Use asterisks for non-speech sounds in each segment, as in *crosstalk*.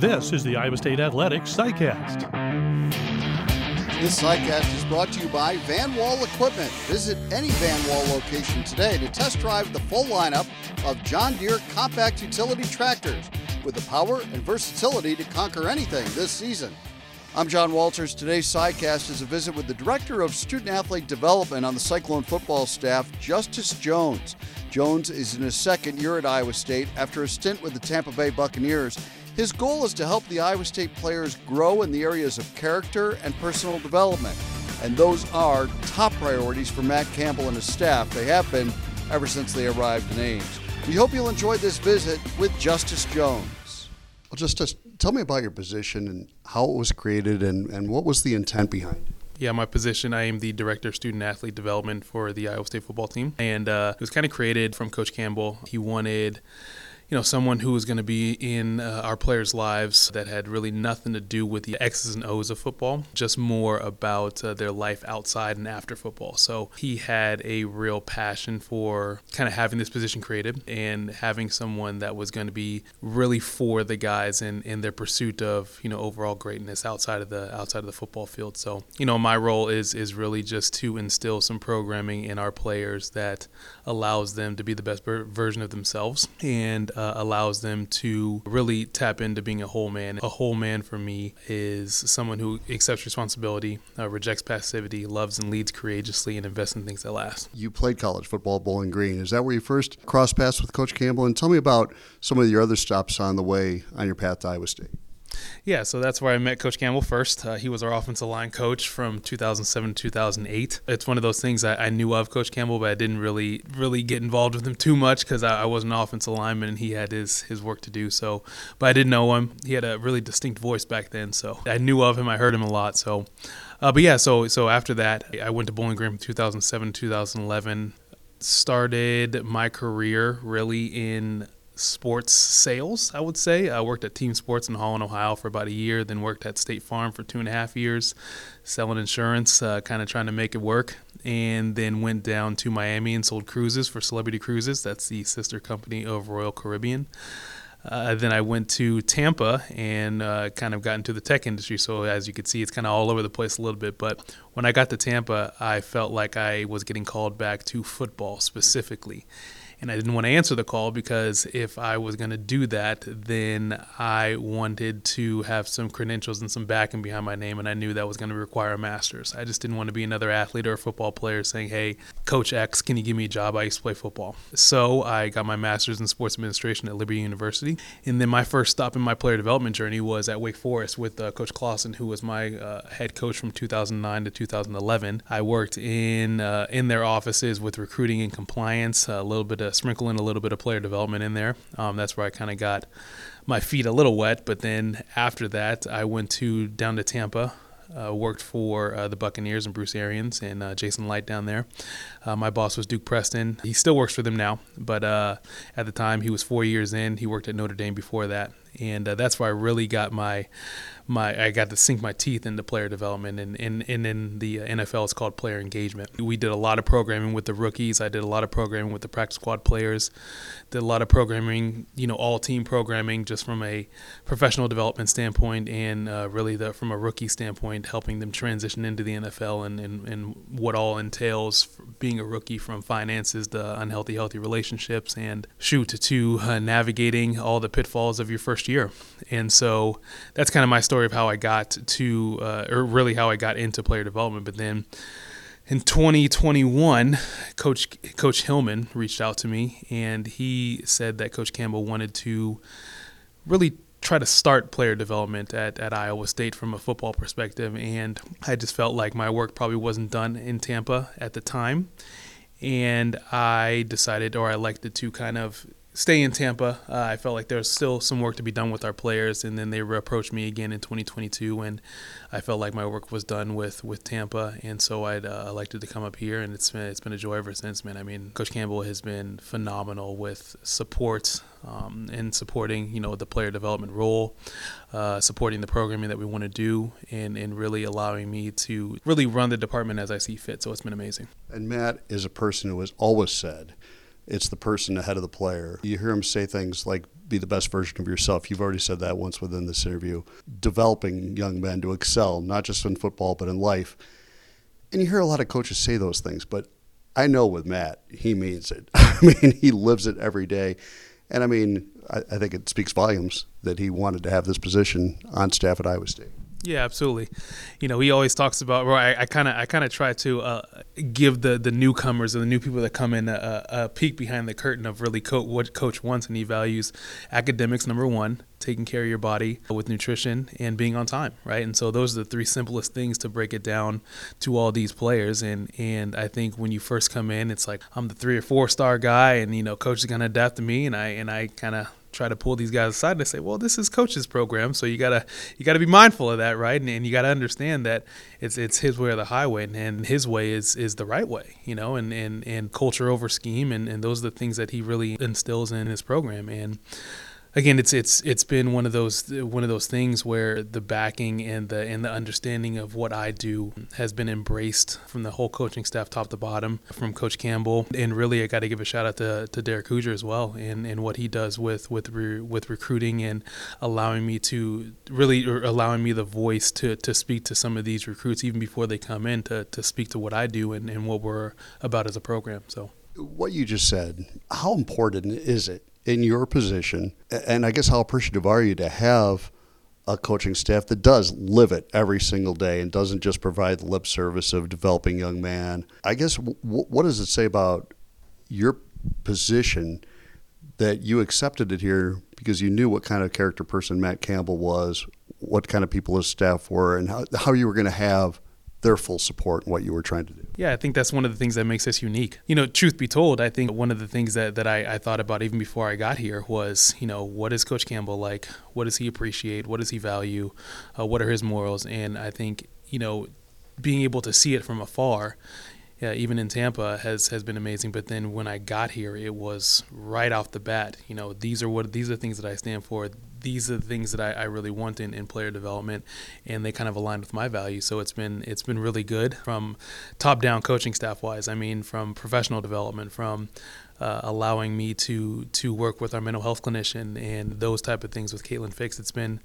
This is the Iowa State Athletics SciCast. This SciCast is brought to you by Van Wall Equipment. Visit any Van Wall location today to test drive the full lineup of John Deere compact utility tractors with the power and versatility to conquer anything this season. I'm John Walters. Today's SciCast is a visit with the Director of Student Athlete Development on the Cyclone football staff, Justus Jones. Jones is in his second year at Iowa State after a stint with the Tampa Bay Buccaneers. His goal is to help the Iowa State players grow in the areas of character and personal development. And those are top priorities for Matt Campbell and his staff. They have been ever since they arrived in Ames. We hope you'll enjoy this visit with Justus Jones. Well, Justus, tell me about your position and how it was created and, and what was the intent behind it. Yeah, my position, I am the director of student athlete development for the Iowa State football team. And uh, it was kind of created from Coach Campbell. He wanted you know, someone who was going to be in uh, our players' lives that had really nothing to do with the X's and O's of football, just more about uh, their life outside and after football. So he had a real passion for kind of having this position created and having someone that was going to be really for the guys in, in their pursuit of, you know, overall greatness outside of the outside of the football field. So, you know, my role is is really just to instill some programming in our players that allows them to be the best version of themselves and uh, allows them to really tap into being a whole man. A whole man for me is someone who accepts responsibility, uh, rejects passivity, loves and leads courageously, and invests in things that last. You played college football Bowling Green. Is that where you first crossed paths with Coach Campbell? And tell me about some of your other stops on the way on your path to Iowa State. Yeah, so that's where I met Coach Campbell first. Uh, he was our offensive line coach from 2007 to 2008. It's one of those things I, I, knew of Coach Campbell, but I didn't really really get involved with him too much because I, I, was an offensive lineman and he had his his work to do. So, but I didn't know him. He had a really distinct voice back then, so I knew of him. I heard him a lot. So, uh, but yeah, so so after that, I went to Bowling Green from 2007 2011. Started my career really in sports sales, I would say. I worked at Team Sports in Holland, Ohio for about a year, then worked at State Farm for two and a half years, selling insurance, uh, kind of trying to make it work. And then went down to Miami and sold cruises for Celebrity Cruises. That's the sister company of Royal Caribbean. Uh, then I went to Tampa and uh, kind of got into the tech industry. So as you can see, it's kind of all over the place a little bit. But when I got to Tampa, I felt like I was getting called back to football specifically and I didn't want to answer the call because if I was going to do that, then I wanted to have some credentials and some backing behind my name, and I knew that was going to require a master's. I just didn't want to be another athlete or a football player saying, "Hey, Coach X, can you give me a job? I used to play football." So I got my master's in sports administration at Liberty University, and then my first stop in my player development journey was at Wake Forest with uh, Coach Clawson, who was my uh, head coach from 2009 to 2011. I worked in uh, in their offices with recruiting and compliance, a little bit of sprinkle in a little bit of player development in there. Um, that's where I kind of got my feet a little wet. But then after that, I went to down to Tampa. Uh, worked for uh, the Buccaneers and Bruce Arians and uh, Jason Licht down there. Uh, my boss was Duke Preston. He still works for them now, but uh, at the time he was four years in. He worked at Notre Dame before that, and uh, that's where I really got my my I got to sink my teeth into player development and, and, and in the uh, NFL it's called player engagement. We did a lot of programming with the rookies. I did a lot of programming with the practice squad players. Did a lot of programming, you know, all team programming just from a professional development standpoint and uh, really the, from a rookie standpoint, helping them transition into the NFL and, and, and what all entails being a rookie from finances to unhealthy, healthy relationships and shoot to uh, navigating all the pitfalls of your first year. And so that's kind of my story story of how I got to, uh, or really how I got into player development. But then in 2021, Coach Coach Hillman reached out to me, and he said that Coach Campbell wanted to really try to start player development at, at Iowa State from a football perspective. And I just felt like my work probably wasn't done in Tampa at the time. And I decided, or I elected to kind of stay in Tampa. Uh, I felt like there was still some work to be done with our players, and then they approached me again in 2022, and I felt like my work was done with, with Tampa, and so I uh, elected to come up here, and it's been it's been a joy ever since, man. I mean, Coach Campbell has been phenomenal with support um, and supporting you know the player development role, uh, supporting the programming that we want to do, and and really allowing me to really run the department as I see fit. So it's been amazing. And Matt is a person who has always said it's the person ahead of the player. You hear him say things like, be the best version of yourself. You've already said that once within this interview. Developing young men to excel, not just in football, but in life. And you hear a lot of coaches say those things, but I know with Matt, he means it. *laughs* I mean, he lives it every day. And I mean, I, I think it speaks volumes that he wanted to have this position on staff at Iowa State. Yeah, absolutely. You know, he always talks about. Well, I kind of, I kind of try to uh, give the the newcomers or the new people that come in a, a peek behind the curtain of really co- what coach wants and he values. Academics, number one, taking care of your body with nutrition and being on time, right? And so those are the three simplest things to break it down to all these players. And and I think when you first come in, it's like I'm the three or four star guy, and you know, coach is gonna adapt to me, and I and I kind of try to pull these guys aside and say, well, this is coach's program, so you gotta you gotta be mindful of that, right? And, and you gotta understand that it's it's his way or the highway, and, and, his way is is the right way, you know, and and, and culture over scheme, and, and those are the things that he really instills in his program, and again, it's it's it's been one of those one of those things where the backing and the and the understanding of what I do has been embraced from the whole coaching staff, top to bottom, from Coach Campbell, and really I got to give a shout out to, to Derek Hoodjer as well, and, and what he does with with re, with recruiting and allowing me to really allowing me the voice to to speak to some of these recruits even before they come in to to speak to what I do and, and what we're about as a program. So what you just said, how important is it in your position, and I guess how appreciative are you to have a coaching staff that does live it every single day and doesn't just provide the lip service of developing young man? I guess w- what does it say about your position that you accepted it here because you knew what kind of character person Matt Campbell was, what kind of people his staff were, and how, how you were going to have their full support in what you were trying to do. Yeah, I think that's one of the things that makes us unique. You know, truth be told, I think one of the things that, that I, I thought about even before I got here was, you know, what is Coach Campbell like? What does he appreciate? What does he value? Uh, what are his morals? And I think, you know, being able to see it from afar yeah, even in Tampa has has been amazing. But then when I got here, it was right off the bat. You know, these are what these are things that I stand for. These are the things that I, I really want in, in player development, and they kind of align with my values. So it's been it's been really good from top down coaching staff wise. I mean, from professional development, from uh, allowing me to to work with our mental health clinician and those type of things with Caitlin Fix. It's been,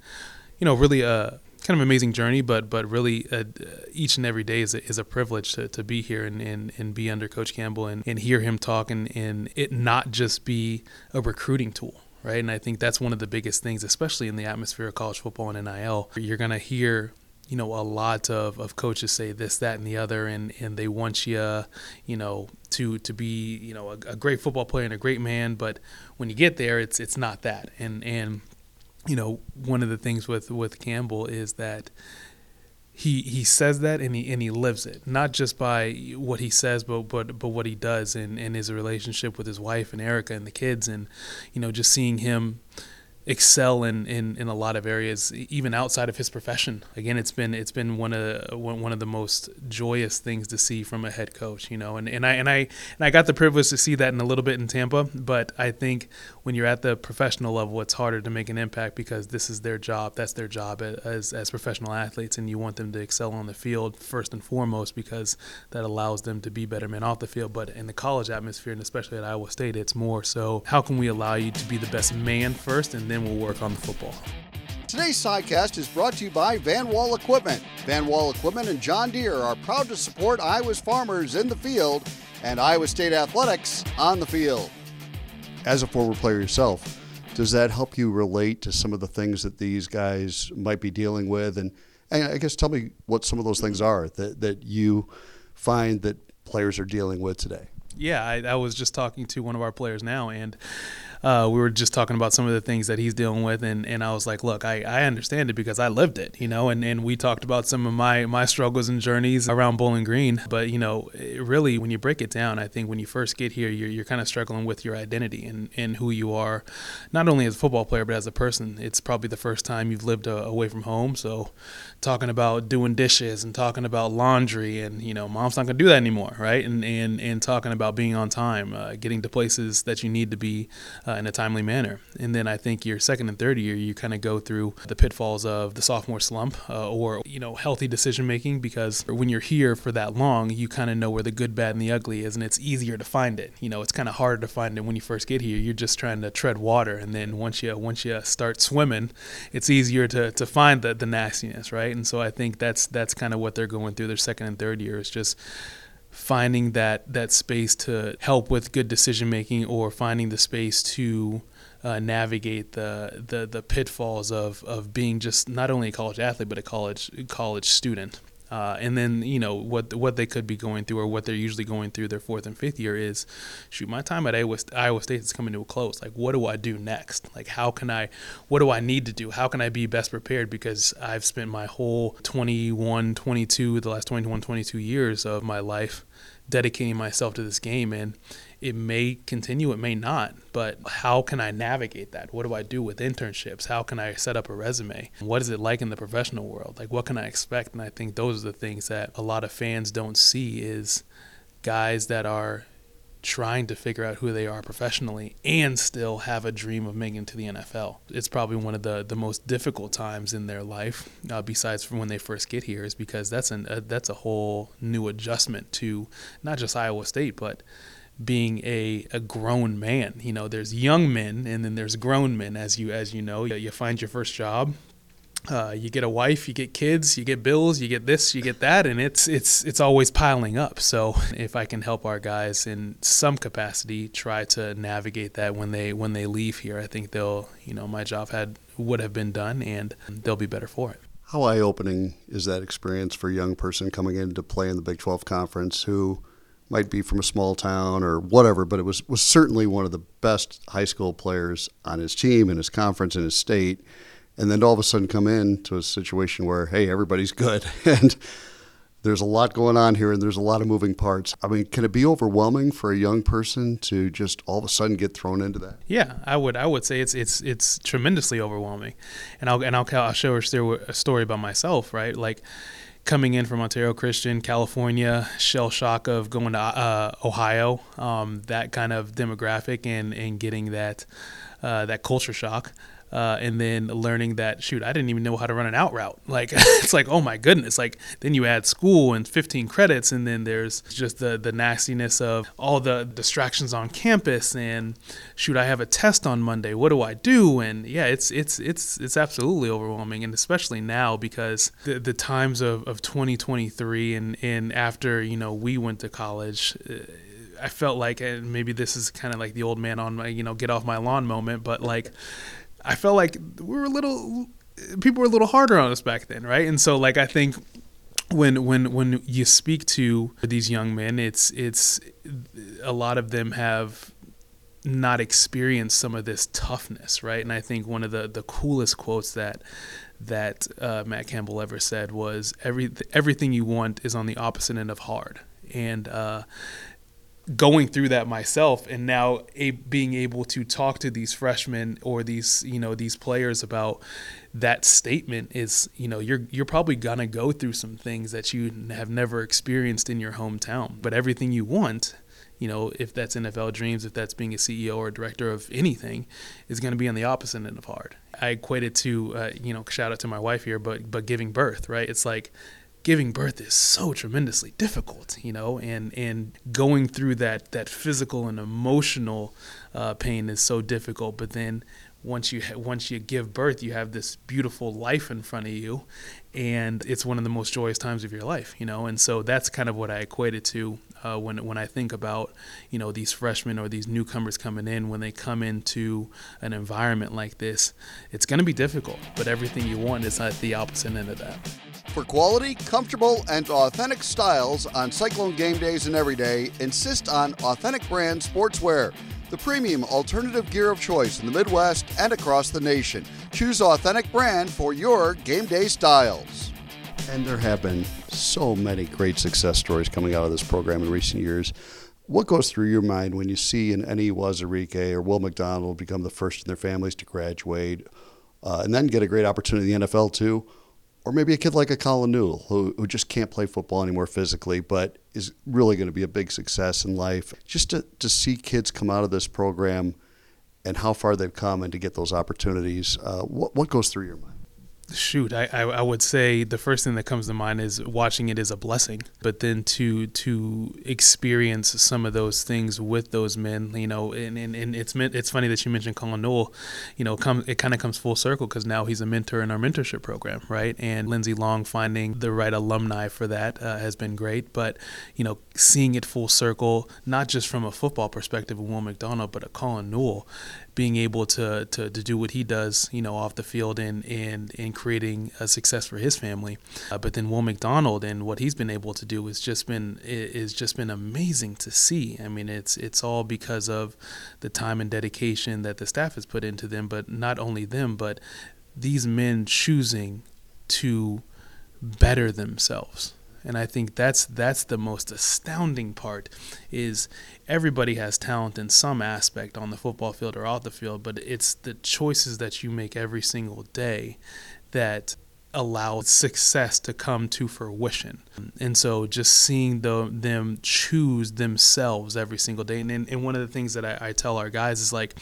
you know, really a kind of amazing journey, but but really uh, each and every day is a, is a privilege to, to be here and, and, and be under Coach Campbell and, and hear him talk and, and it not just be a recruiting tool. Right. And I think that's one of the biggest things, especially in the atmosphere of college football and NIL. You're going to hear you know, a lot of, of coaches say this, that, and the other, and, and they want you, you know, to to be, you know, a, a, great football player and a great man. But when you get there, it's it's not that. And and you know, one of the things with with Campbell is that he he says that and he and he lives it, not just by what he says, but but but what he does and and his relationship with his wife and Erica and the kids, and you know, just seeing him excel in, in, in a lot of areas, even outside of his profession. Again, it's been it's been one of one of the most joyous things to see from a head coach, you know. And, and I and I and I got the privilege to see that in a little bit in Tampa, but I think when you're at the professional level, it's harder to make an impact because this is their job. That's their job as as professional athletes, and you want them to excel on the field first and foremost because that allows them to be better men off the field. But in the college atmosphere, and especially at Iowa State, it's more so how can we allow you to be the best man first, and then we'll work on the football. Today's sidecast is brought to you by Van Wall Equipment. Van Wall Equipment and John Deere are proud to support Iowa's farmers in the field and Iowa State athletics on the field as a former player yourself, does that help you relate to some of the things that these guys might be dealing with? And, and I guess tell me what some of those things are that, that you find that players are dealing with today. Yeah, I, I was just talking to one of our players now, and uh, we were just talking about some of the things that he's dealing with, and, and I was like, look, I, I understand it because I lived it, you know, and, and we talked about some of my, my struggles and journeys around Bowling Green. But, you know, really, when you break it down, I think when you first get here, you're, you're kind of struggling with your identity and, and who you are, not only as a football player, but as a person. It's probably the first time you've lived uh, away from home. So talking about doing dishes and talking about laundry and, you know, mom's not going to do that anymore, right? And, and, and talking about being on time, uh, getting to places that you need to be uh, in a timely manner. And then I think your second and third year, you kind of go through the pitfalls of the sophomore slump uh, or, you know, healthy decision making because when you're here for that long, you kind of know where the good, bad, and the ugly is, and it's easier to find it. You know, it's kind of harder to find it when you first get here. You're just trying to tread water, and then once you once you start swimming, it's easier to, to find the, the nastiness, right? And so I think that's that's kind of what they're going through their second and third year is just finding that that space to help with good decision making or finding the space to uh, navigate the, the the pitfalls of, of being just not only a college athlete but a college college student. Uh, and then you know what what they could be going through or what they're usually going through their fourth and fifth year is shoot my time at Iowa, Iowa State is coming to a close. Like what do I do next? Like how can I what do I need to do? How can I be best prepared? Because I've spent my whole 21 22 the last 21 22 years of my life dedicating myself to this game and it may continue it may not but how can i navigate that? What do i do with internships? How can i set up a resume? What is it like in the professional world? Like what can i expect? And i think those are the things that a lot of fans don't see is guys that are trying to figure out who they are professionally and still have a dream of making it to the NFL. It's probably one of the, the most difficult times in their life, uh, besides from when they first get here, is because that's an uh, that's a whole new adjustment to not just Iowa State, but being a, a grown man. You know, there's young men and then there's grown men. As you as you know, you find your first job, uh, you get a wife, you get kids, you get bills, you get this, you get that, and it's it's it's always piling up. So *laughs* if I can help our guys in some capacity try to navigate that when they when they leave here, I think they'll you know my job had would have been done, and they'll be better for it. How eye opening is that experience for a young person coming in to play in the Big 12 conference who might be from a small town or whatever, but it was was certainly one of the best high school players on his team in his conference in his state and then all of a sudden come in to a situation where hey everybody's good. *laughs* And there's a lot going on here and there's a lot of moving parts. I mean can it be overwhelming for a young person to just all of a sudden get thrown into that? Yeah i would i would say it's it's it's tremendously overwhelming. And i'll and i'll, I'll show a story about myself right? Like coming in from Ontario Christian, California, shell shock of going to uh, Ohio, um, that kind of demographic, and and getting that uh, that culture shock uh, and then learning that shoot i didn't even know how to run an out route. *laughs* Like *laughs* it's like oh my goodness. Like then you add school and 15 credits and then there's just the the nastiness of all the distractions on campus and shoot i have a test on monday. What do i do? And yeah it's it's it's it's absolutely overwhelming. And especially now because the, the times of, of 2023 and and after you know we went to college uh, I felt like, and maybe this is kind of like the old man on my, you know, get off my lawn moment, but like I felt like we were a little people were a little harder on us back then, right? And so like I think when when when you speak to these young men, it's it's a lot of them have not experienced some of this toughness, right? And I think one of the the coolest quotes that that uh, Matt Campbell ever said was every everything you want is on the opposite end of hard, and uh, going through that myself and now a, being able to talk to these freshmen or these you know these players about that statement is you know you're you're probably going to go through some things that you have never experienced in your hometown. But everything you want you know if that's NFL dreams if that's being a CEO or a director of anything is going to be on the opposite end of hard. I equate it to uh, you know shout out to my wife here but but giving birth right? It's like giving birth is so tremendously difficult, you know, and and going through that that physical and emotional uh, pain is so difficult. But then once you ha- once you give birth, you have this beautiful life in front of you, and it's one of the most joyous times of your life, you know. And so that's kind of what I equate it to uh, when when I think about you know these freshmen or these newcomers coming in when they come into an environment like this, it's going to be difficult. But everything you want is at the opposite end of that. For quality, comfortable, and authentic styles on Cyclone game days and every day, insist on Authentic Brand Sportswear, the premium alternative gear of choice in the Midwest and across the nation. Choose Authentic Brand for your game day styles. And there have been so many great success stories coming out of this program in recent years. What goes through your mind when you see an Enyi Uwazurike or Will McDonald become the first in their families to graduate uh, and then get a great opportunity in the NFL too? Or maybe a kid like a Colin Newell who, who just can't play football anymore physically, but is really going to be a big success in life. Just to, to see kids come out of this program and how far they've come and to get those opportunities. Uh, what, what goes through your mind? Shoot I, I, I would say the first thing that comes to mind is watching it is a blessing but then to to experience some of those things with those men you know and, and, and it's it's funny that you mentioned Colin Newell you know come it kind of comes full circle because now he's a mentor in our mentorship program right? And Lindsay Long finding the right alumni for that uh, has been great but you know seeing it full circle not just from a football perspective of Will McDonald but a Colin Newell being able to, to, to do what he does, you know, off the field and, and, and creating a success for his family. Uh, but then Will McDonald and what he's been able to do has just been is just been amazing to see. I mean, it's it's all because of the time and dedication that the staff has put into them, but not only them, but these men choosing to better themselves and I think that's that's the most astounding part is everybody has talent in some aspect on the football field or off the field, but it's the choices that you make every single day that allow success to come to fruition. And so just seeing the, them choose themselves every single day. And, and one of the things that I, I tell our guys is like,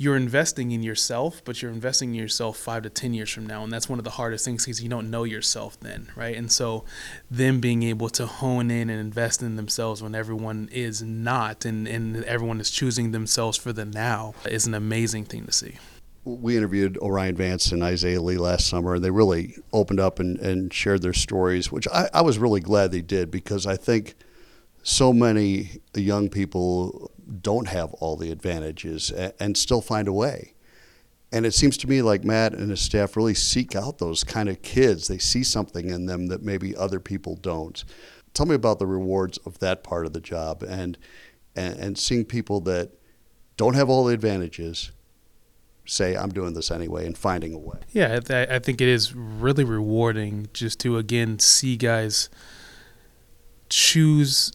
you're investing in yourself, but you're investing in yourself five to 10 years from now. And that's one of the hardest things because you don't know yourself then, right? And so, them being able to hone in and invest in themselves when everyone is not and, and everyone is choosing themselves for the now is an amazing thing to see. We interviewed O'Rien Vance and Isaiah Lee last summer, and they really opened up and, and shared their stories, which I, I was really glad they did because I think so many young people don't have all the advantages and still find a way. And it seems to me like Matt and his staff really seek out those kind of kids. They see something in them that maybe other people don't. Tell me about the rewards of that part of the job and and, and seeing people that don't have all the advantages say I'm doing this anyway and finding a way. Yeah, I think it is really rewarding just to again see guys choose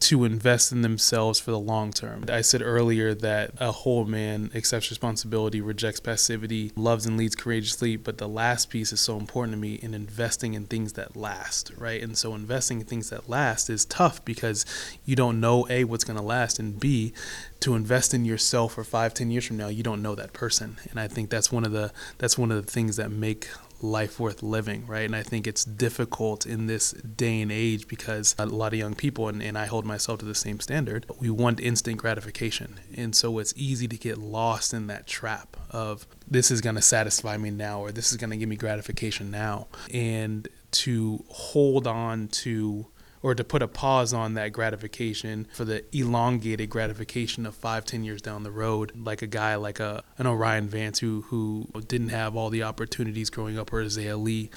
to invest in themselves for the long term. I said earlier that a whole man accepts responsibility, rejects passivity, loves and leads courageously, but the last piece is so important to me in investing in things that last, right? And so investing in things that last is tough because you don't know A, what's going to last, and B, to invest in yourself for five, ten years from now, you don't know that person. And I think that's one of the that's one of the things that make life worth living, right? And I think it's difficult in this day and age because a lot of young people, and, and I hold myself to the same standard, we want instant gratification. And so it's easy to get lost in that trap of this is going to satisfy me now or this is going to give me gratification now. And to hold on to or to put a pause on that gratification for the elongated gratification of five, ten years down the road, like a guy like a an O'Rien Vance who who didn't have all the opportunities growing up, or Isaiah Lee,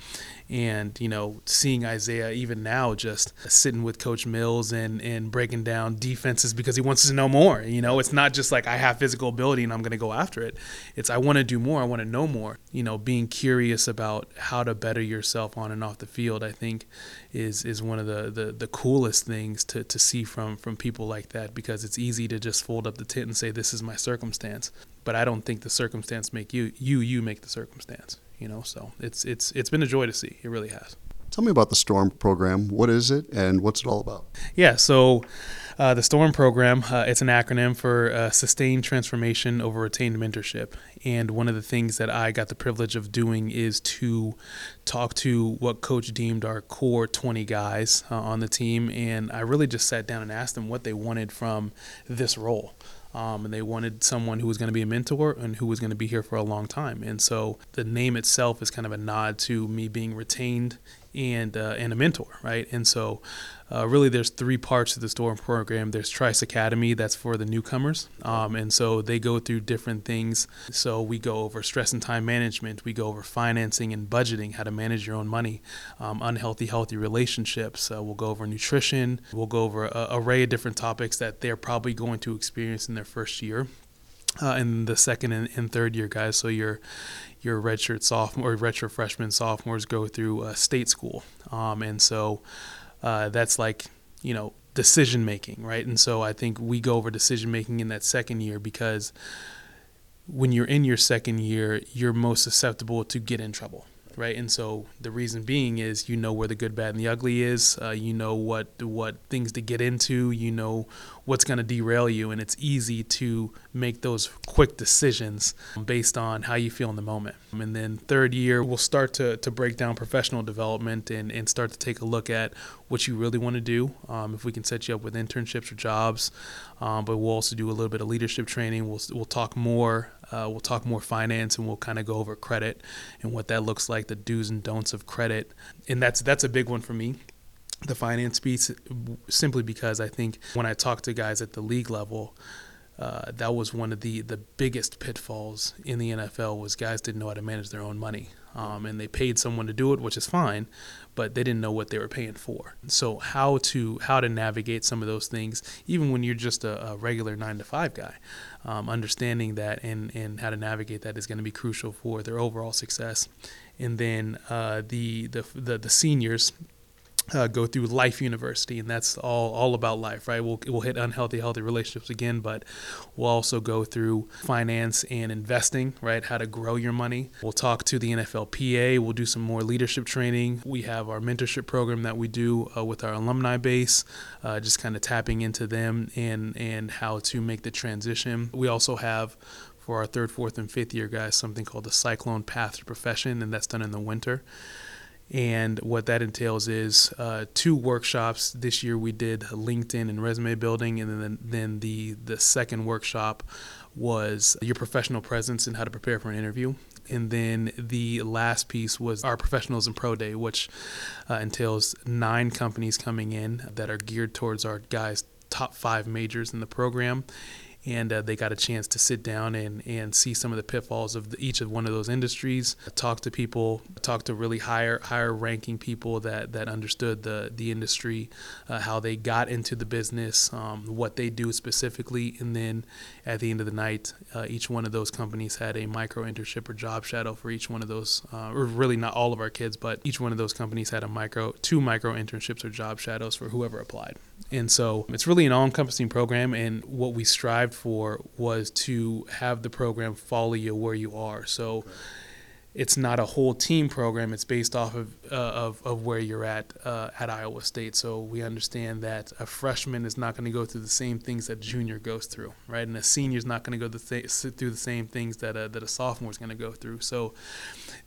and you know seeing Isaiah even now just sitting with Coach Mills and and breaking down defenses because he wants to know more. You know, it's not just like I have physical ability and I'm going to go after it. It's I want to do more. I want to know more. You know, being curious about how to better yourself on and off the field. I think is is one of the, the, the coolest things to, to see from from people like that because it's easy to just fold up the tent and say this is my circumstance. But I don't think the circumstance make you you you make the circumstance you know. So it's it's it's been a joy to see. It really has. Tell me about the Storm program. What is it, and what's it all about? Yeah, so uh, the STORM program, uh, it's an acronym for uh, Sustained Transformation Over Retained Mentorship. And one of the things that I got the privilege of doing is to talk to what coach deemed our core 20 guys uh, on the team. And I really just sat down and asked them what they wanted from this role. Um, and they wanted someone who was going to be a mentor and who was going to be here for a long time. And so the name itself is kind of a nod to me being retained and uh, and a mentor, right? And so, uh, really, there's three parts to the STORM program. There's Trice Academy, that's for the newcomers, um, and so they go through different things. So we go over stress and time management, we go over financing and budgeting, how to manage your own money, um, unhealthy, healthy relationships. Uh, we'll go over nutrition. We'll go over an array of different topics that they're probably going to experience in their first year. Uh, and the second and, and, third year guys. So your your redshirt sophomore or redshirt freshmen sophomores go through uh, state school, um, and so uh, that's like you know decision making, right? And so I think we go over decision making in that second year because when you're in your second year, you're most susceptible to get in trouble right? And so the reason being is you know where the good, bad, and the ugly is. Uh, you know what what things to get into. You know what's going to derail you, and it's easy to make those quick decisions based on how you feel in the moment. And then third year, we'll start to, to break down professional development and, and start to take a look at what you really want to do. Um, if we can set you up with internships or jobs, um, but we'll also do a little bit of leadership training. We'll, we'll talk more. Uh, we'll talk more finance and we'll kind of go over credit and what that looks like, the do's and don'ts of credit. And that's that's a big one for me the finance piece simply because I think when I talk to guys at the league level, uh, that was one of the, the biggest pitfalls in the NFL was guys didn't know how to manage their own money. Um, and they paid someone to do it, which is fine, but they didn't know what they were paying for. So how to how to navigate some of those things, even when you're just a, a regular nine to five guy, um, understanding that and, and how to navigate that is going to be crucial for their overall success. And then uh, the, the the the seniors uh, go through Life University, and that's all all about life, right? We'll we'll hit unhealthy, healthy relationships again, but we'll also go through finance and investing, right? How to grow your money. We'll talk to the NFLPA. We'll do some more leadership training. We have our mentorship program that we do uh, with our alumni base, uh, just kind of tapping into them and and how to make the transition. We also have for our third, fourth, and fifth year guys something called the Cyclone Path to Profession, and that's done in the winter. And what that entails is uh, two workshops. This year we did LinkedIn and resume building, and then then the the second workshop was your professional presence and how to prepare for an interview. And then the last piece was our professionals in pro day, which uh, entails nine companies coming in that are geared towards our guys' top five majors in the program and uh, they got a chance to sit down and, and see some of the pitfalls of the, each of one of those industries, talk to people, talk to really higher higher ranking people that, that understood the, the industry, uh, how they got into the business, um, what they do specifically, and then at the end of the night, uh, each one of those companies had a micro internship or job shadow for each one of those, uh, or really not all of our kids, but each one of those companies had a micro two micro internships or job shadows for whoever applied. And so it's really an all encompassing program. And what we strived for was to have the program follow you where you are. So it's not a whole team program. It's based off of uh, of, of where you're at uh, at Iowa State. So we understand that a freshman is not going to go through the same things that junior goes through, right? And a senior is not going to go th- through the same things that a, that a sophomore is going to go through. So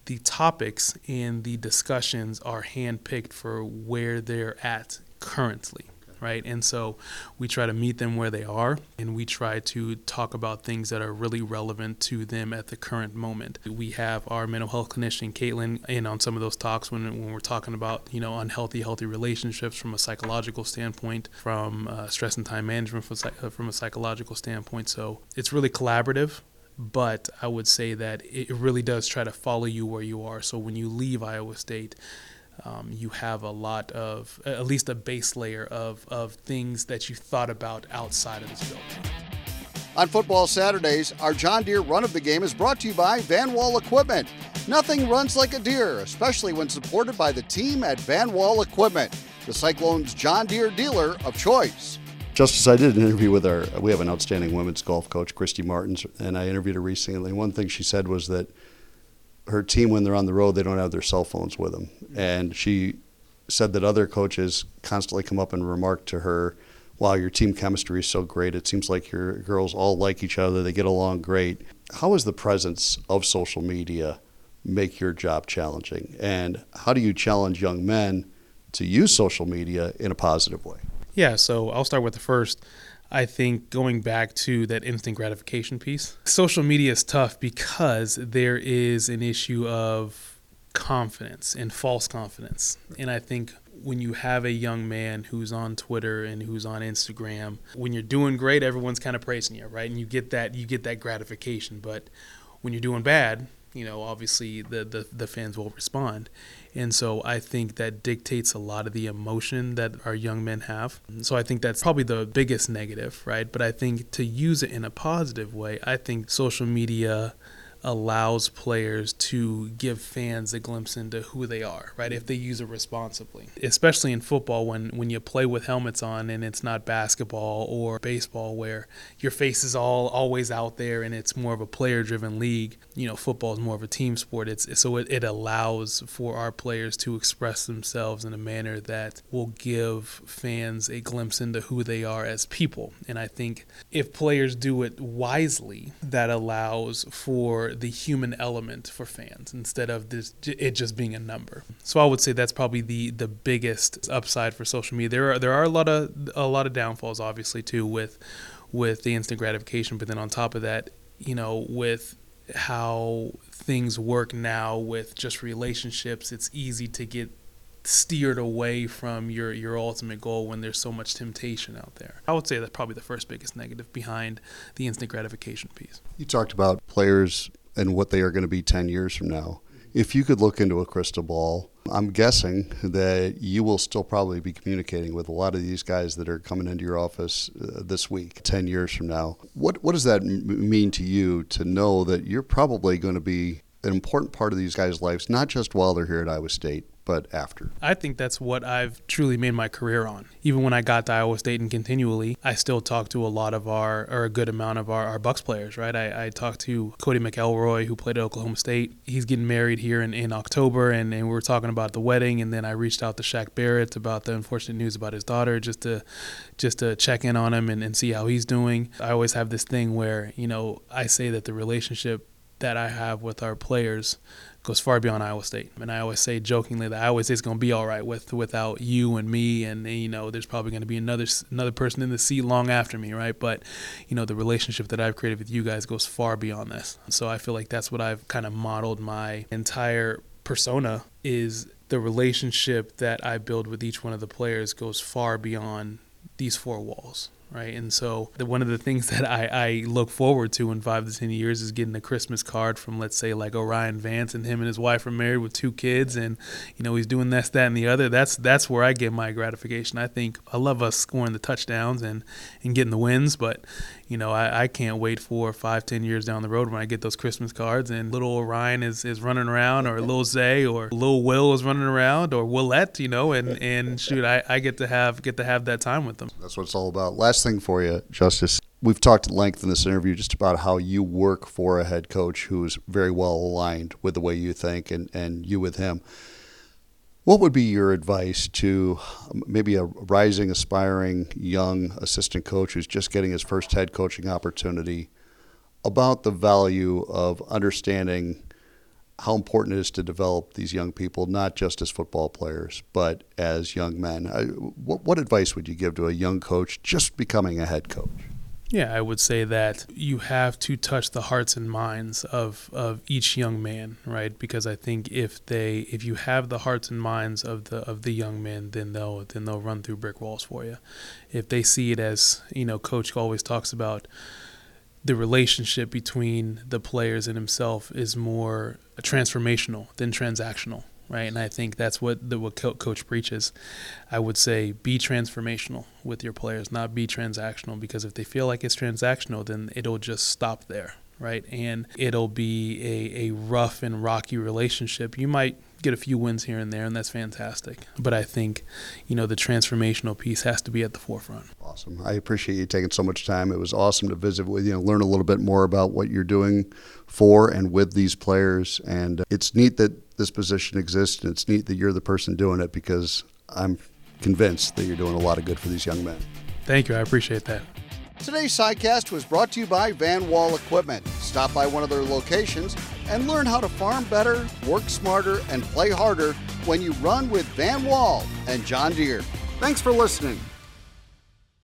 the topics and the discussions are handpicked for where they're at currently right? And so we try to meet them where they are and we try to talk about things that are really relevant to them at the current moment. We have our mental health clinician, Caitlin, in on some of those talks when, when we're talking about, you know, unhealthy, healthy relationships from a psychological standpoint, from uh, stress and time management from, uh, from a psychological standpoint. So it's really collaborative but I would say that it really does try to follow you where you are. So when you leave Iowa State, um, you have a lot of, at least a base layer of, of things that you thought about outside of this building. On football Saturdays, our John Deere Run of the Game is brought to you by Van Wall Equipment. Nothing runs like a deer, especially when supported by the team at Van Wall Equipment, the Cyclones John Deere dealer of choice. Justus, I did an interview with our, we have an outstanding women's golf coach, Christie Martens, and I interviewed her recently. One thing she said was that her team when they're on the road they don't have their cell phones with them. And she said that other coaches constantly come up and remark to her wow your team chemistry is so great. It seems like your girls all like each other. They get along great. How does the presence of social media make your job challenging? And how do you challenge young men to use social media in a positive way? Yeah so i'll start with the first I think going back to that instant gratification piece, social media is tough because there is an issue of confidence and false confidence. And I think when you have a young man who's on Twitter and who's on Instagram, when you're doing great, everyone's kind of praising you, right? And you get that you get that gratification. But when you're doing bad, you know, obviously the, the, the fans will respond. And so I think that dictates a lot of the emotion that our young men have. So I think that's probably the biggest negative, right? But I think to use it in a positive way, I think social media allows players to give fans a glimpse into who they are, right? If they use it responsibly. Especially in football when when you play with helmets on and it's not basketball or baseball where your face is all always out there and it's more of a player driven league. You know, football is more of a team sport. It's so it, it allows for our players to express themselves in a manner that will give fans a glimpse into who they are as people. And I think if players do it wisely, that allows for the human element for fans instead of this it just being a number. So I would say that's probably the the biggest upside for social media. There are there are a lot of a lot of downfalls obviously too with with the instant gratification, but then on top of that, you know, with how things work now with just relationships, it's easy to get steered away from your your ultimate goal when there's so much temptation out there. I would say that's probably the first biggest negative behind the instant gratification piece. You talked about players and what they are going to be 10 years from now. If you could look into a crystal ball, I'm guessing that you will still probably be communicating with a lot of these guys that are coming into your office uh, this week, 10 years from now. What, what does that m- mean to you to know that you're probably going to be an important part of these guys' lives, not just while they're here at Iowa State, but after. I think that's what I've truly made my career on. Even when I got to Iowa State and continually, I still talk to a lot of our, or a good amount of our, our Bucks players, right? I, I talked to Cody McElroy, who played at Oklahoma State. He's getting married here in, in October, and, and we were talking about the wedding. And then I reached out to Shaq Barrett about the unfortunate news about his daughter just to just to check in on him and, and see how he's doing. I always have this thing where, you know, I say that the relationship that I have with our players goes far beyond Iowa State. And I always say jokingly that I always say it's going to be all right with without you and me, and you know, there's probably going to be another another person in the seat long after me, right? But you know, the relationship that I've created with you guys goes far beyond this. So I feel like that's what I've kind of modeled my entire persona is the relationship that I build with each one of the players goes far beyond these four walls right? And so the, one of the things *laughs* that I, I look forward to in five to ten years is getting a Christmas card from, let's say, like O'Rien Vance, and him and his wife are married with two kids, and you know he's doing this, that, and the other. That's that's where I get my gratification. I think I love us scoring the touchdowns and and getting the wins, but you know, I, I can't wait for five, ten years down the road when I get those Christmas cards and little Orion is, is running around or little Zay or little Will is running around or Willette, you know, and, and shoot, I, I get to have get to have that time with them. That's what it's all about. Last thing for you, Justus. We've talked at length in this interview just about how you work for a head coach who is very well aligned with the way you think and, and you with him. What would be your advice to um, maybe a rising, aspiring young assistant coach who's just getting his first head coaching opportunity about the value of understanding how important it is to develop these young people, not just as football players, but as young men? What, what advice would you give to a young coach just becoming a head coach? Yeah, I would say that you have to touch the hearts and minds of, of each young man, right? Because I think if they if you have the hearts and minds of the of the young men, then they'll then they'll run through brick walls for you. If they see it as you know, coach always talks about the relationship between the players and himself is more transformational than transactional right? And I think that's what the what coach preaches. I would say be transformational with your players, not be transactional, because if they feel like it's transactional, then it'll just stop there, right? And it'll be a, a rough and rocky relationship. You might get a few wins here and there, and that's fantastic. But I think, you know, the transformational piece has to be at the forefront. Awesome. I appreciate you taking so much time. It was awesome to visit with you and learn a little bit more about what you're doing for and with these players. And uh, it's neat that this position exists, and it's neat that you're the person doing it because I'm convinced that you're doing a lot of good for these young men. Thank you. I appreciate that. Today's sidecast was brought to you by Van Wall Equipment. Stop by one of their locations and learn how to farm better, work smarter, and play harder when you run with Van Wall and John Deere. Thanks for listening.